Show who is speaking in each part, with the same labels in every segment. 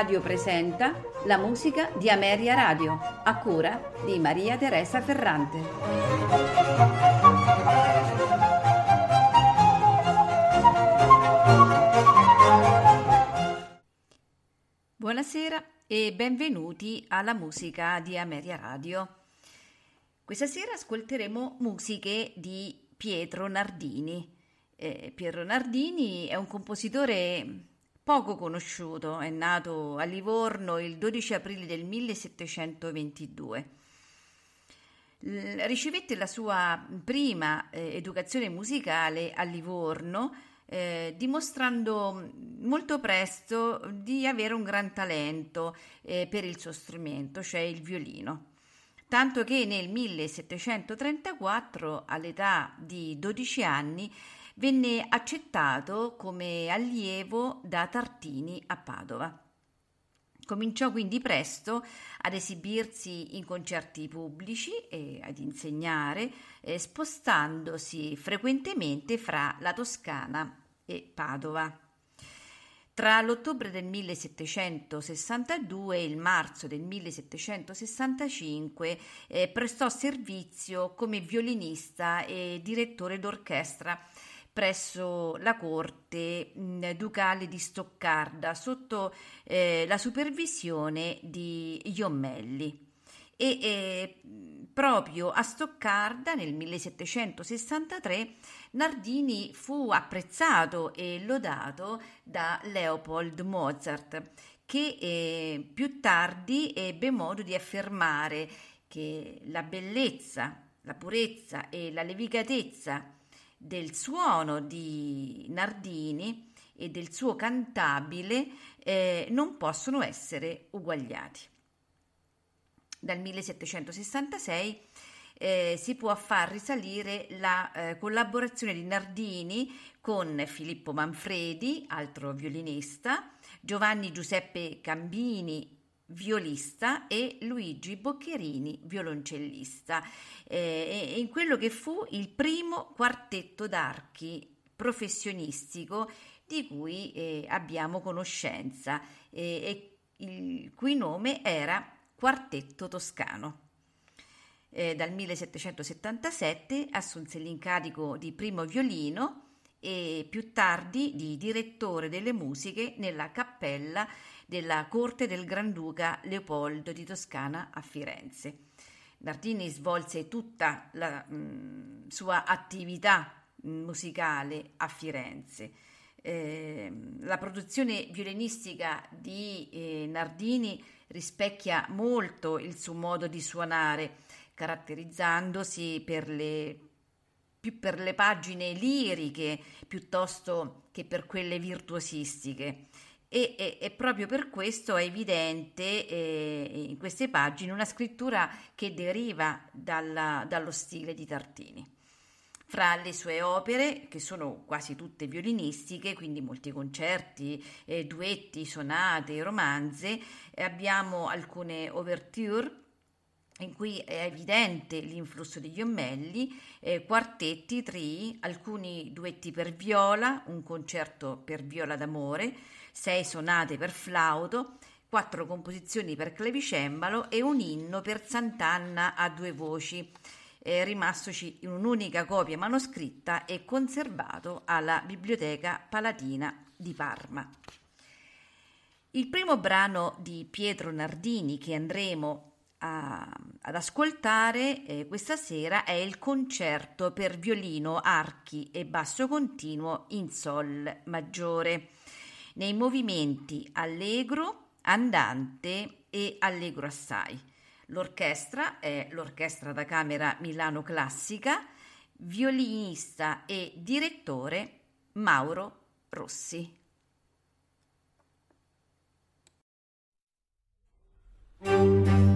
Speaker 1: Radio presenta la musica di Ameria Radio, a cura di Maria Teresa Ferrante. Buonasera e benvenuti alla musica di Ameria Radio. Questa sera ascolteremo musiche di Pietro Nardini. Eh, Pietro Nardini è un compositore poco conosciuto, è nato a Livorno il 12 aprile del 1722. Ricevette la sua prima eh, educazione musicale a Livorno, eh, dimostrando molto presto di avere un gran talento eh, per il suo strumento, cioè il violino. Tanto che nel 1734, all'età di 12 anni, venne accettato come allievo da Tartini a Padova. Cominciò quindi presto ad esibirsi in concerti pubblici e ad insegnare, eh, spostandosi frequentemente fra la Toscana e Padova. Tra l'ottobre del 1762 e il marzo del 1765 eh, prestò servizio come violinista e direttore d'orchestra presso la corte mh, ducale di Stoccarda sotto eh, la supervisione di Iommelli. E eh, proprio a Stoccarda nel 1763 Nardini fu apprezzato e lodato da Leopold Mozart, che eh, più tardi ebbe modo di affermare che la bellezza, la purezza e la levicatezza del suono di Nardini e del suo cantabile eh, non possono essere uguagliati. Dal 1766 eh, si può far risalire la eh, collaborazione di Nardini con Filippo Manfredi, altro violinista, Giovanni Giuseppe Cambini, violista e Luigi Boccherini, violoncellista, eh, in quello che fu il primo quartetto d'archi professionistico di cui eh, abbiamo conoscenza eh, e il cui nome era Quartetto Toscano. Eh, dal 1777 assunse l'incarico di primo violino e più tardi di direttore delle musiche nella cappella della corte del Granduca Leopoldo di Toscana a Firenze. Nardini svolse tutta la mh, sua attività musicale a Firenze. Eh, la produzione violinistica di eh, Nardini rispecchia molto il suo modo di suonare, caratterizzandosi per le, più per le pagine liriche piuttosto che per quelle virtuosistiche e, e, e, proprio per questo è evidente eh, in queste pagine una scrittura che deriva dalla, dallo stile di Tartini. Fra le sue opere, che sono quasi tutte violinistiche, quindi molti concerti, eh, duetti, sonate, romanze, eh, abbiamo alcune ouverture in cui è evidente l'influsso degli ommelli, eh, quartetti, trii, alcuni duetti per viola, un concerto per viola d'amore, sei sonate per flauto, quattro composizioni per clavicembalo e un inno per Sant'Anna a due voci, eh, rimastoci in un'unica copia manoscritta e conservato alla Biblioteca Palatina di Parma. Il primo brano di Pietro Nardini che andremo a, ad ascoltare eh, questa sera è il concerto per violino, archi e basso continuo in Sol maggiore nei movimenti allegro, andante e allegro assai. L'orchestra è l'Orchestra da Camera Milano Classica, violinista e direttore Mauro Rossi. thank you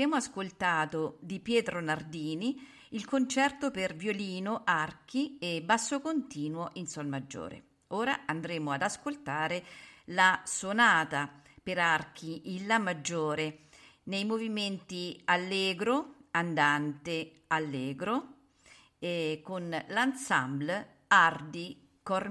Speaker 1: abbiamo ascoltato di Pietro Nardini il concerto per violino, archi e basso continuo in Sol maggiore. Ora andremo ad ascoltare la sonata per archi in La maggiore nei movimenti allegro, andante, allegro e con l'ensemble Ardi Cor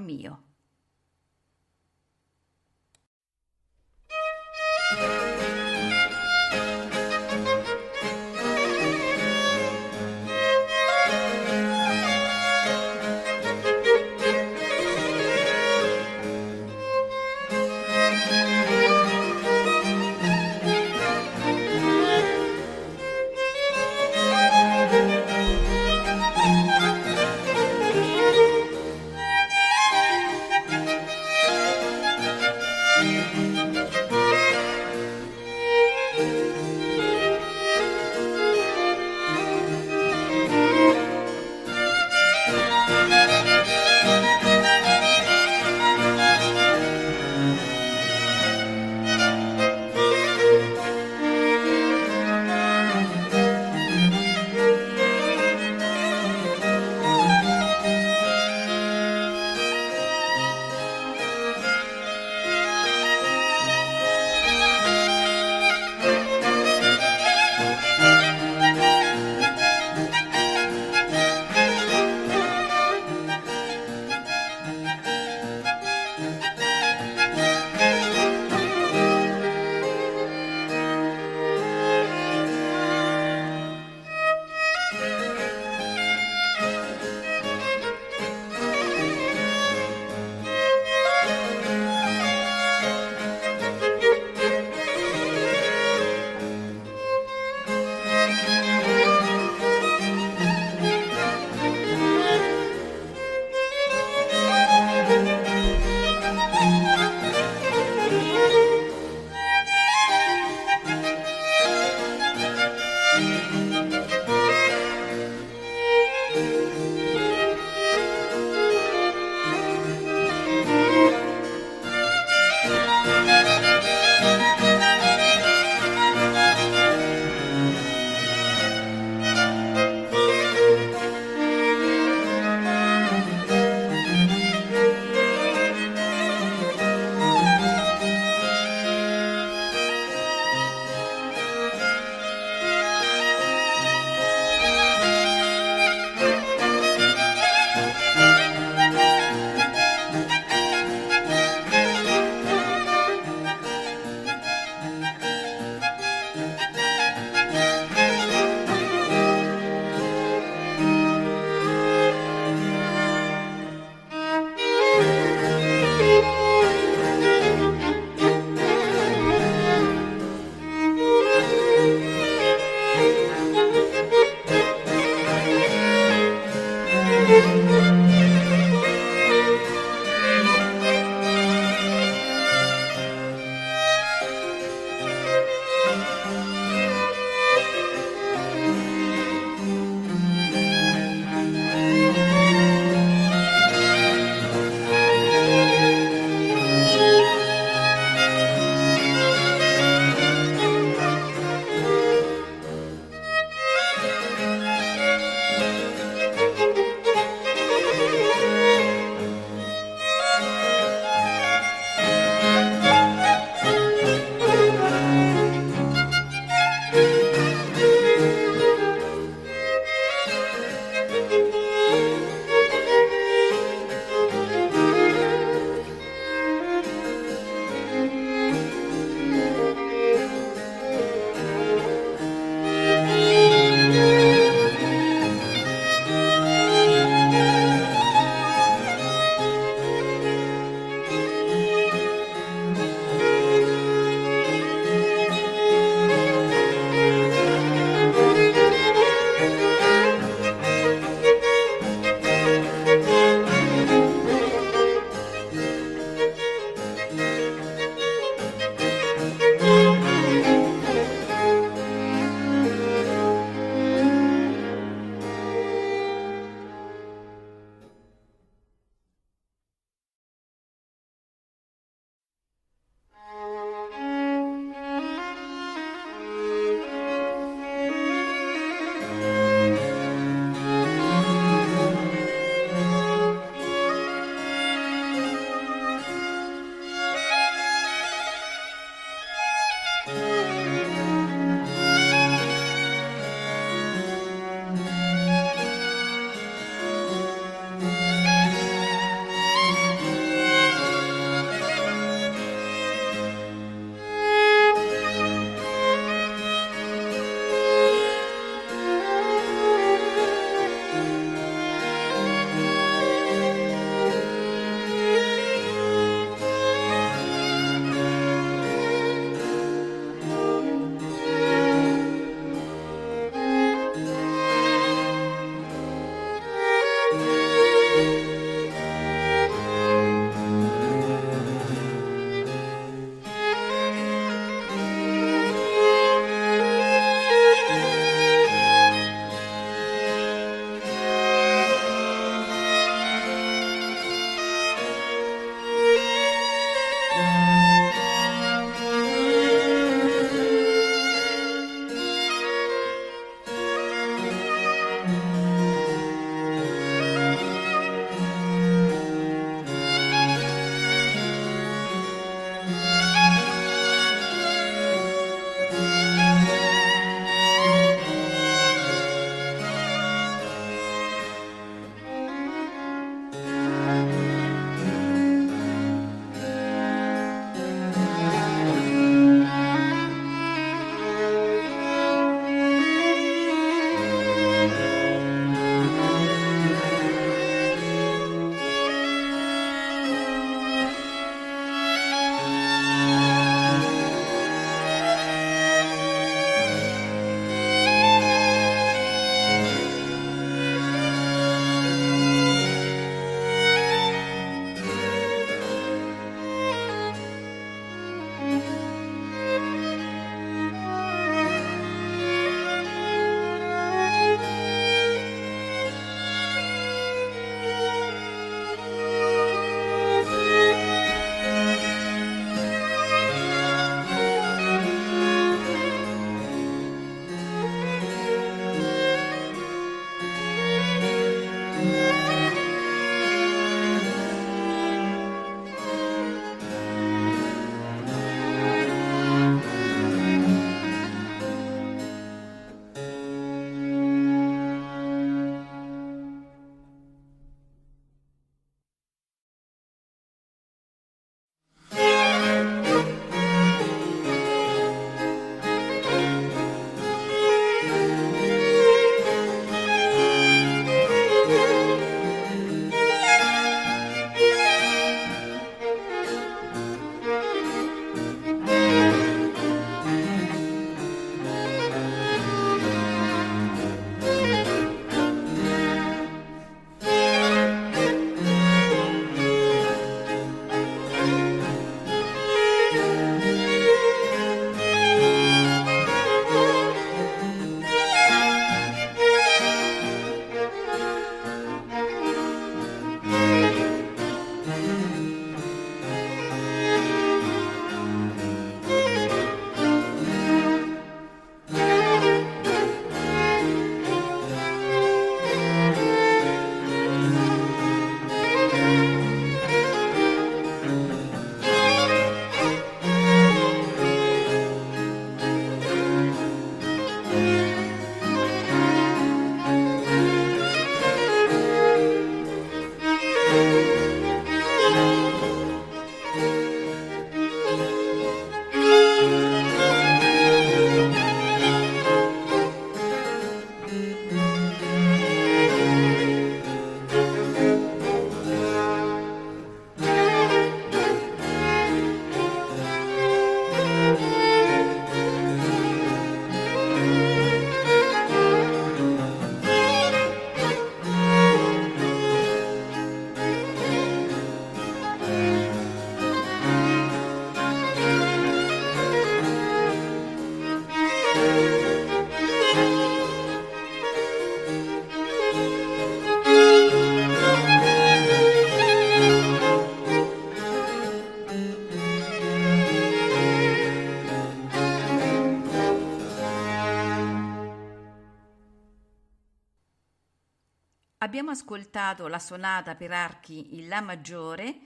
Speaker 1: Abbiamo ascoltato la sonata per archi in La maggiore,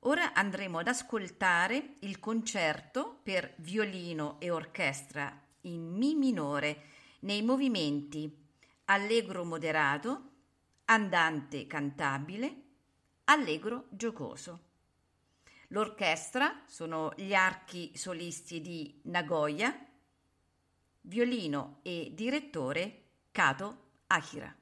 Speaker 1: ora andremo ad ascoltare il concerto per violino e orchestra in Mi minore nei movimenti allegro moderato, andante cantabile, allegro giocoso. L'orchestra sono gli archi solisti di Nagoya, violino e direttore Kato Akira.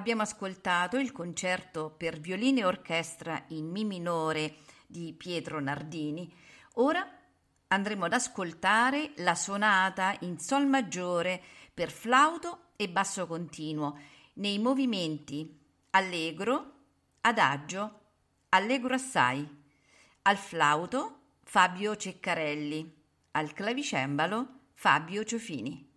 Speaker 1: Abbiamo ascoltato il concerto per violino e orchestra in Mi minore di Pietro Nardini. Ora andremo ad ascoltare la sonata in Sol maggiore per flauto e basso continuo nei movimenti allegro, adagio, allegro assai. Al flauto Fabio Ceccarelli, al clavicembalo Fabio Ciofini.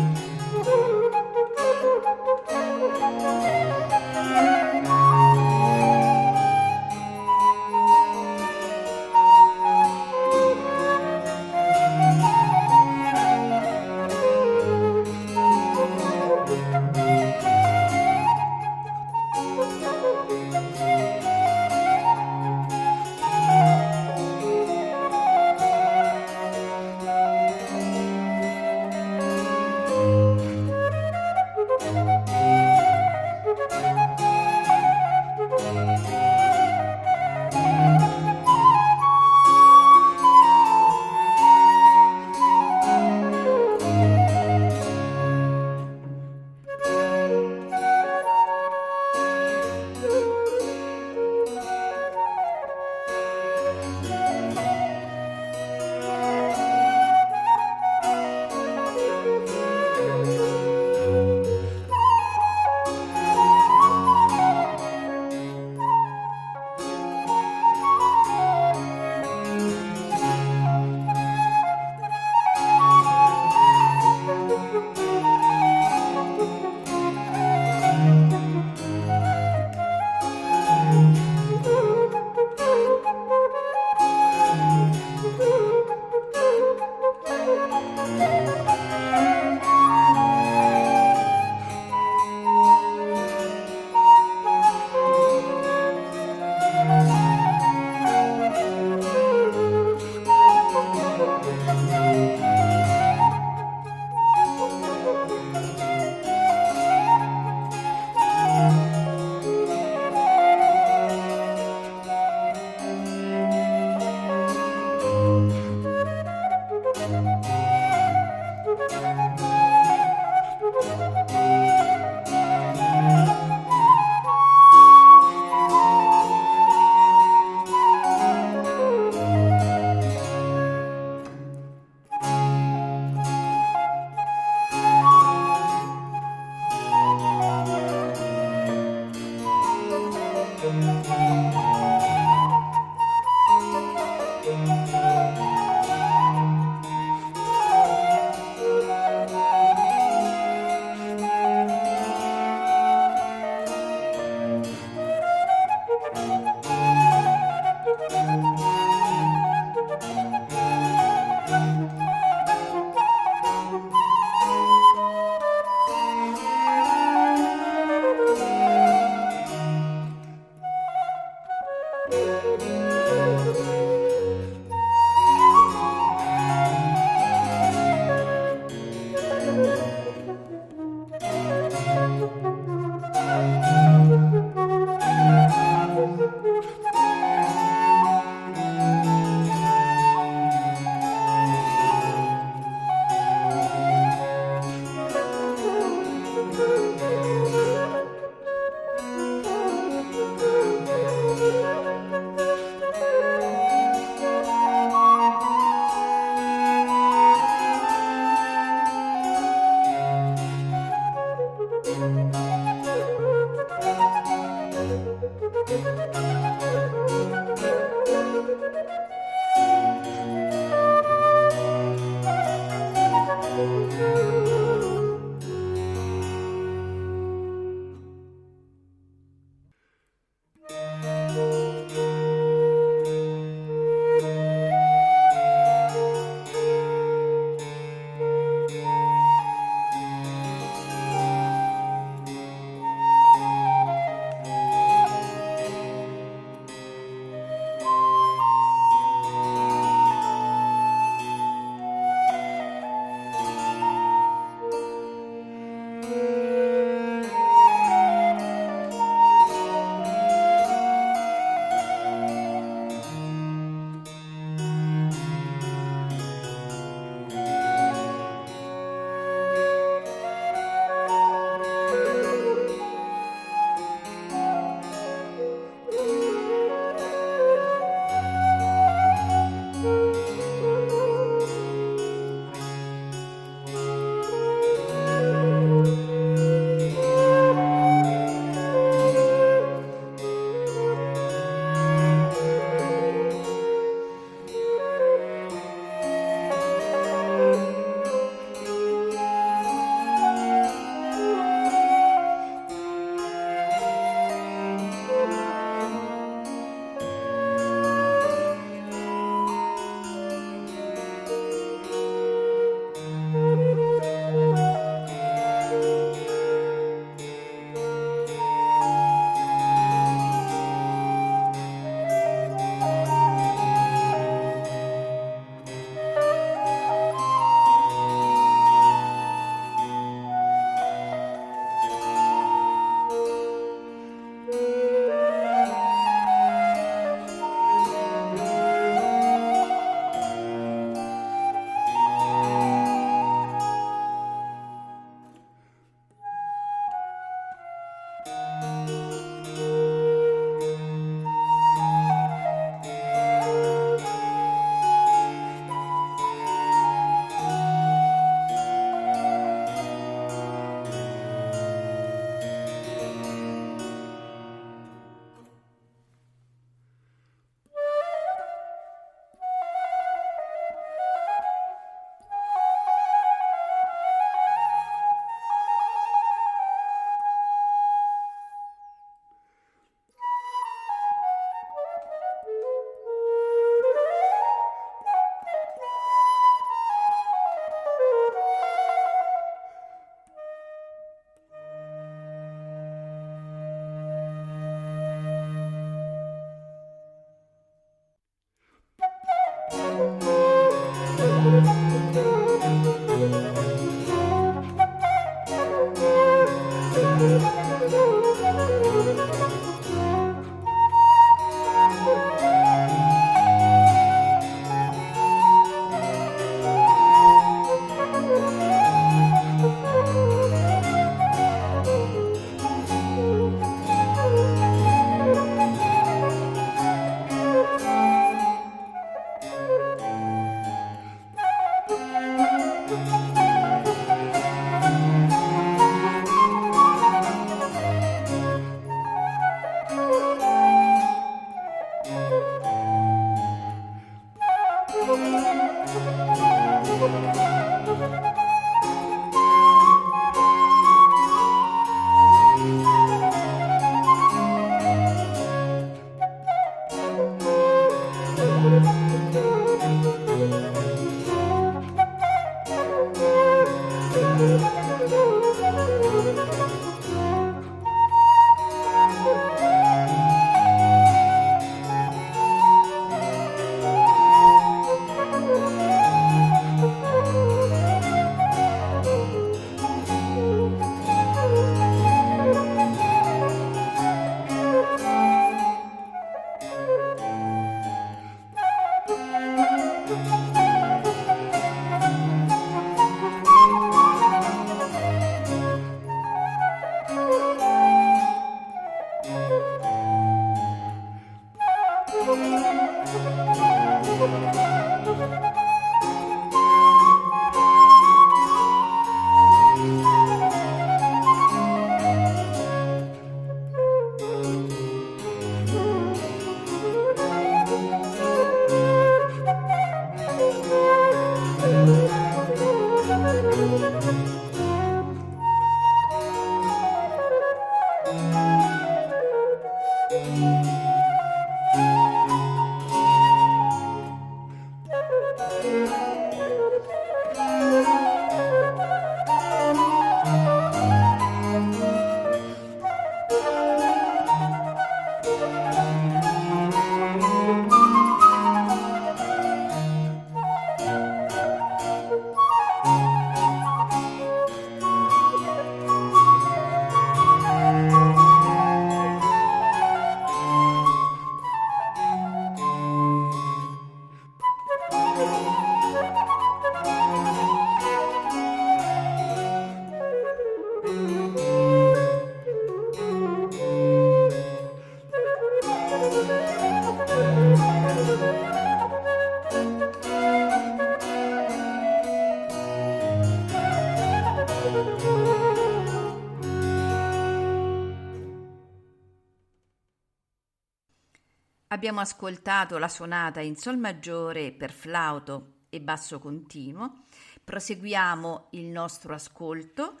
Speaker 1: Abbiamo ascoltato la sonata in Sol maggiore per flauto e basso continuo. Proseguiamo il nostro ascolto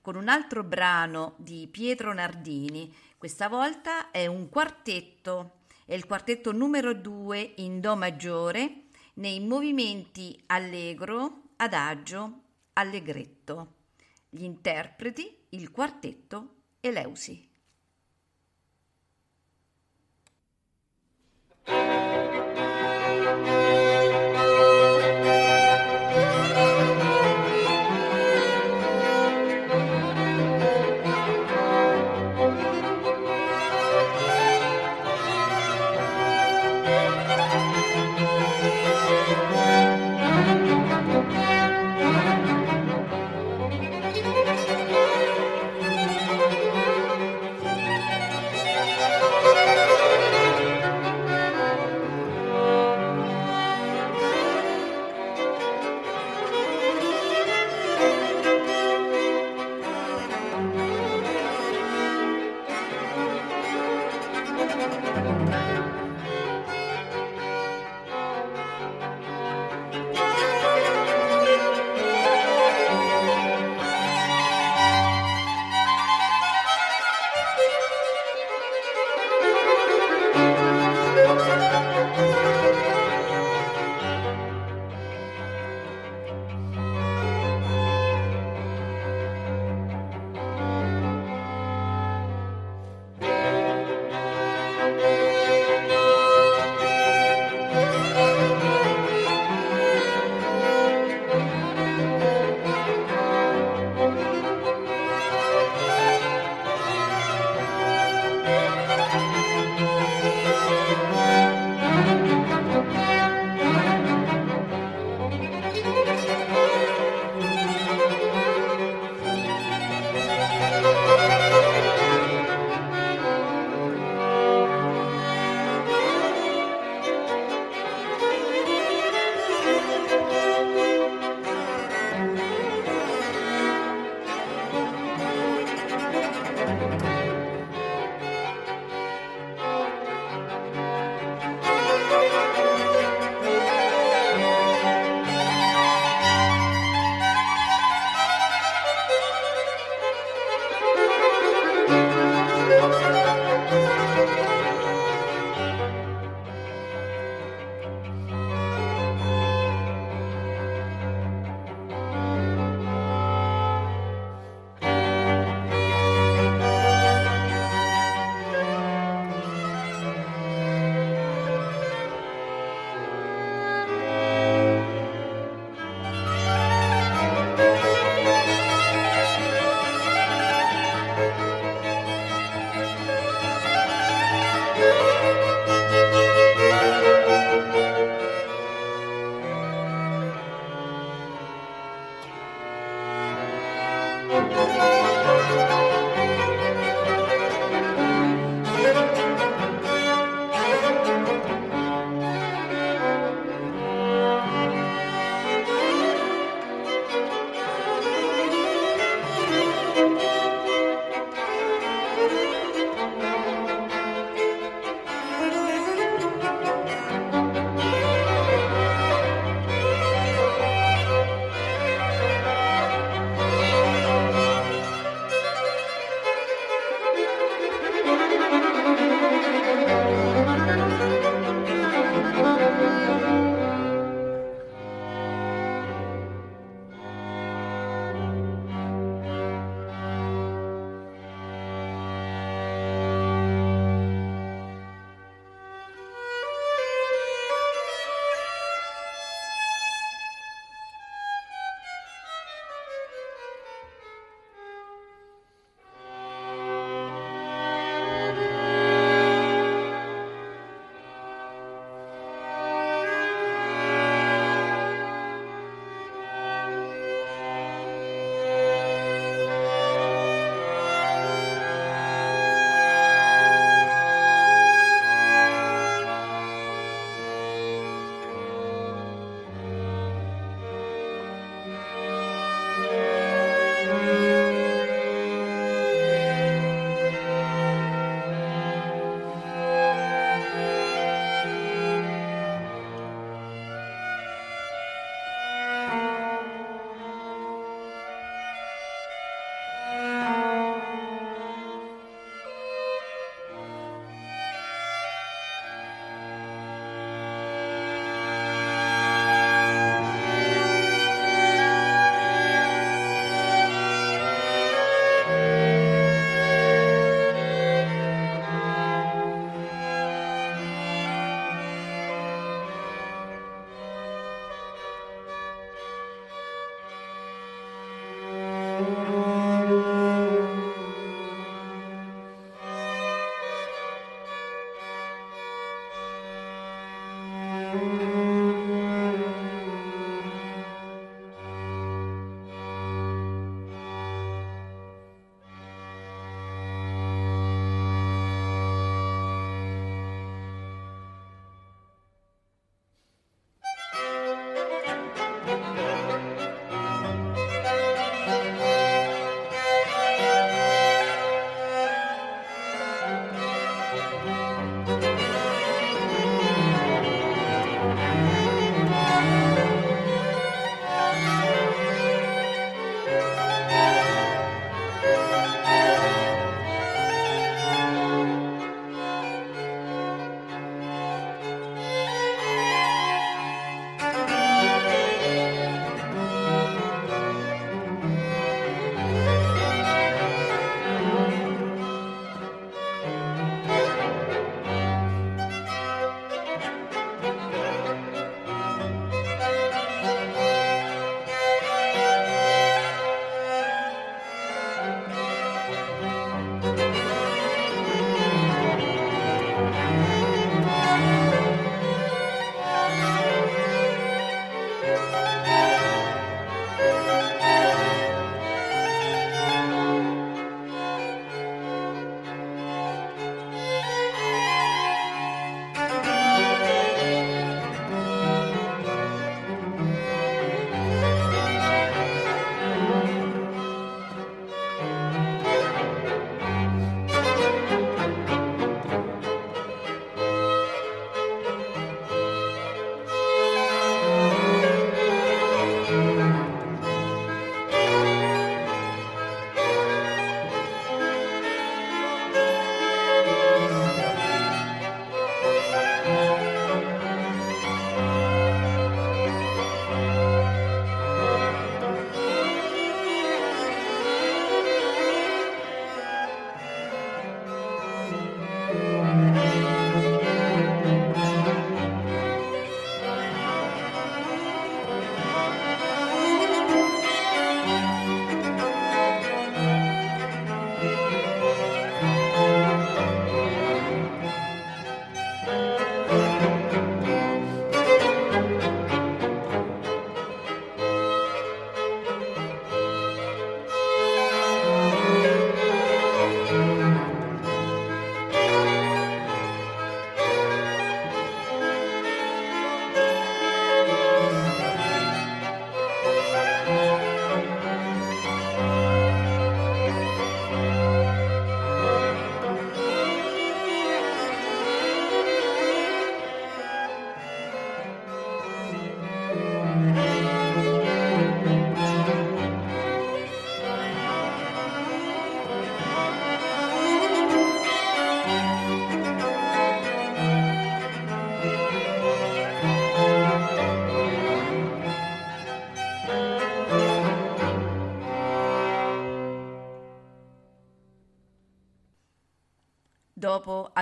Speaker 1: con un altro brano di Pietro Nardini. Questa volta è un quartetto, è il quartetto numero 2 in Do maggiore nei movimenti allegro, adagio, allegretto. Gli interpreti, il quartetto Eleusi.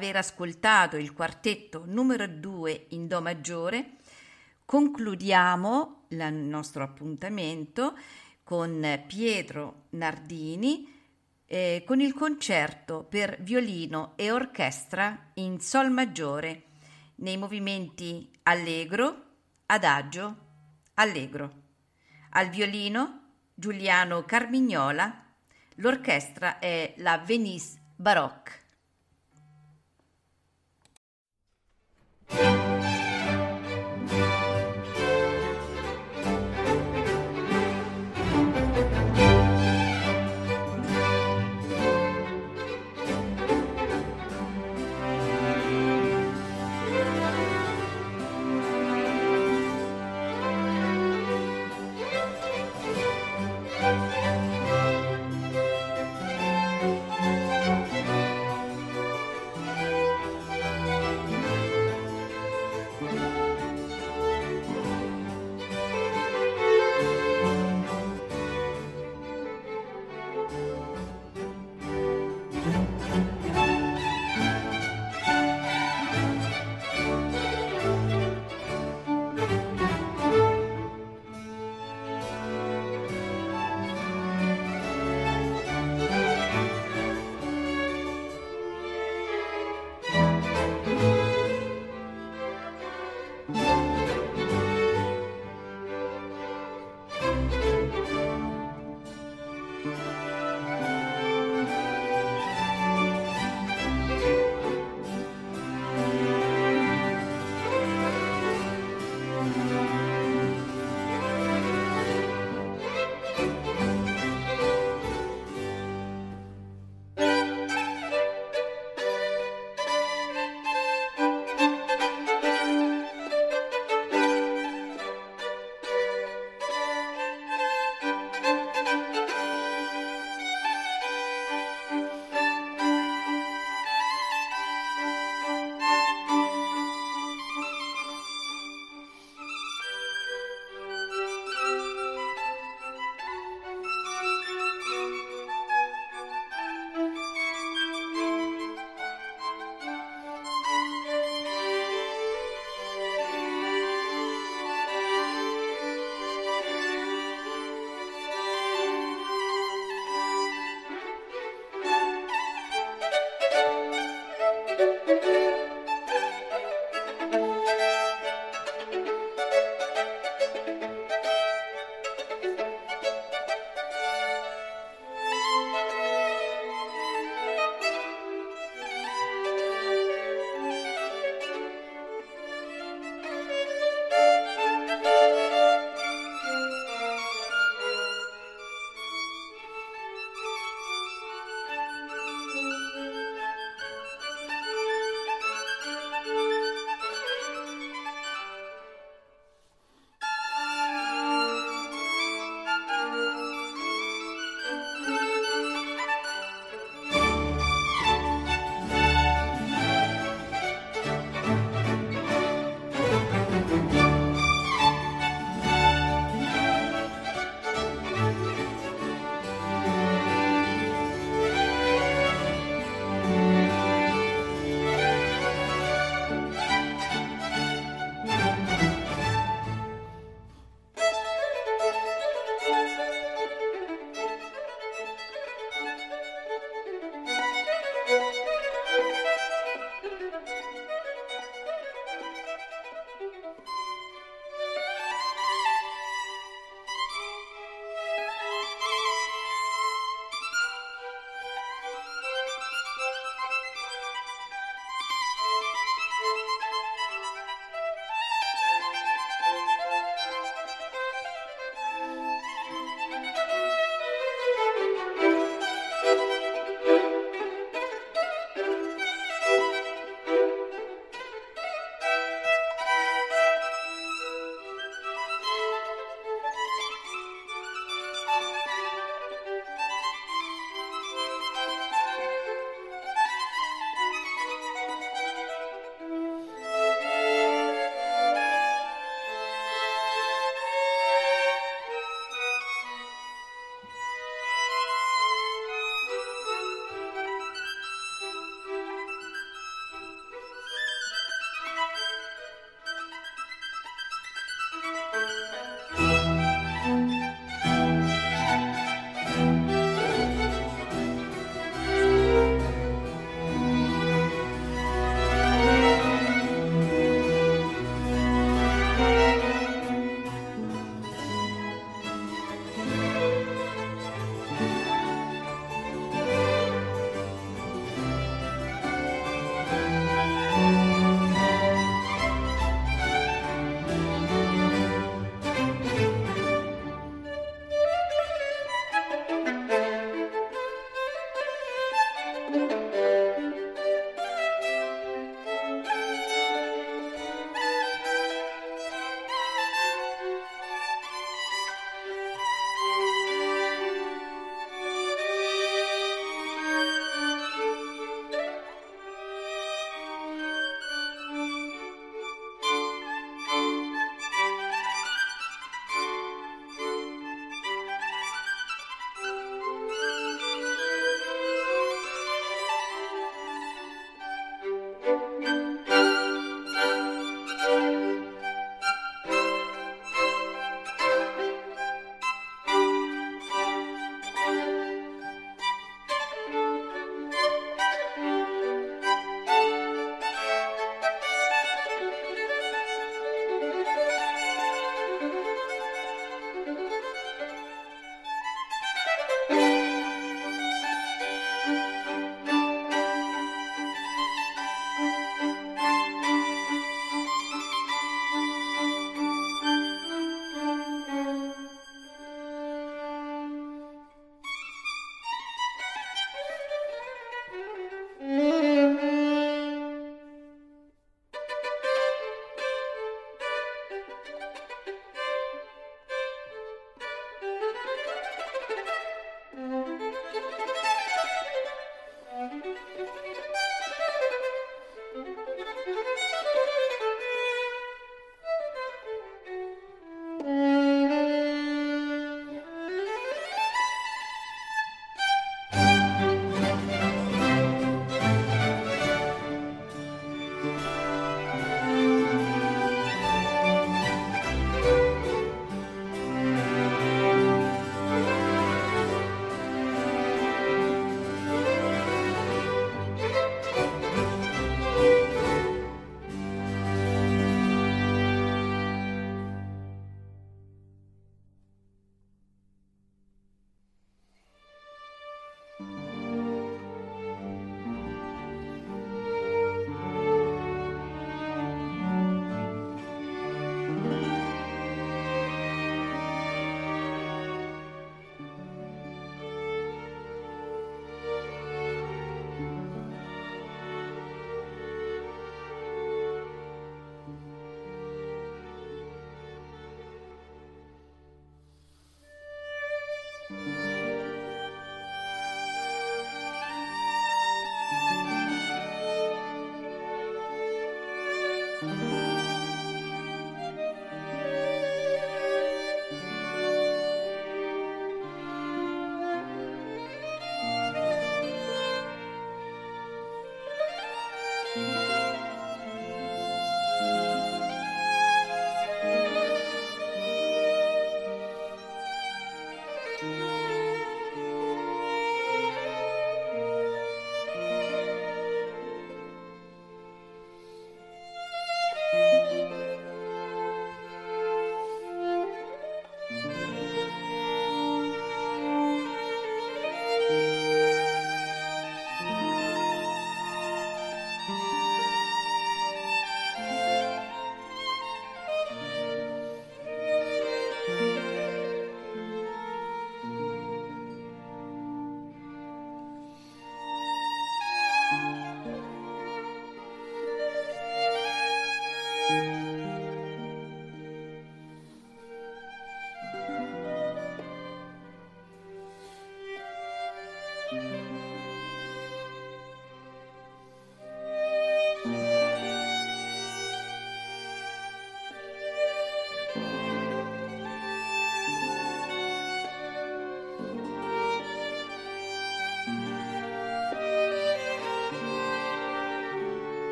Speaker 1: Aver ascoltato il quartetto numero 2 in Do maggiore, concludiamo il nostro appuntamento con Pietro Nardini eh, con il concerto per violino e orchestra in Sol maggiore nei movimenti allegro, adagio, allegro. Al violino Giuliano Carmignola, l'orchestra è la Venice Baroque. Bye.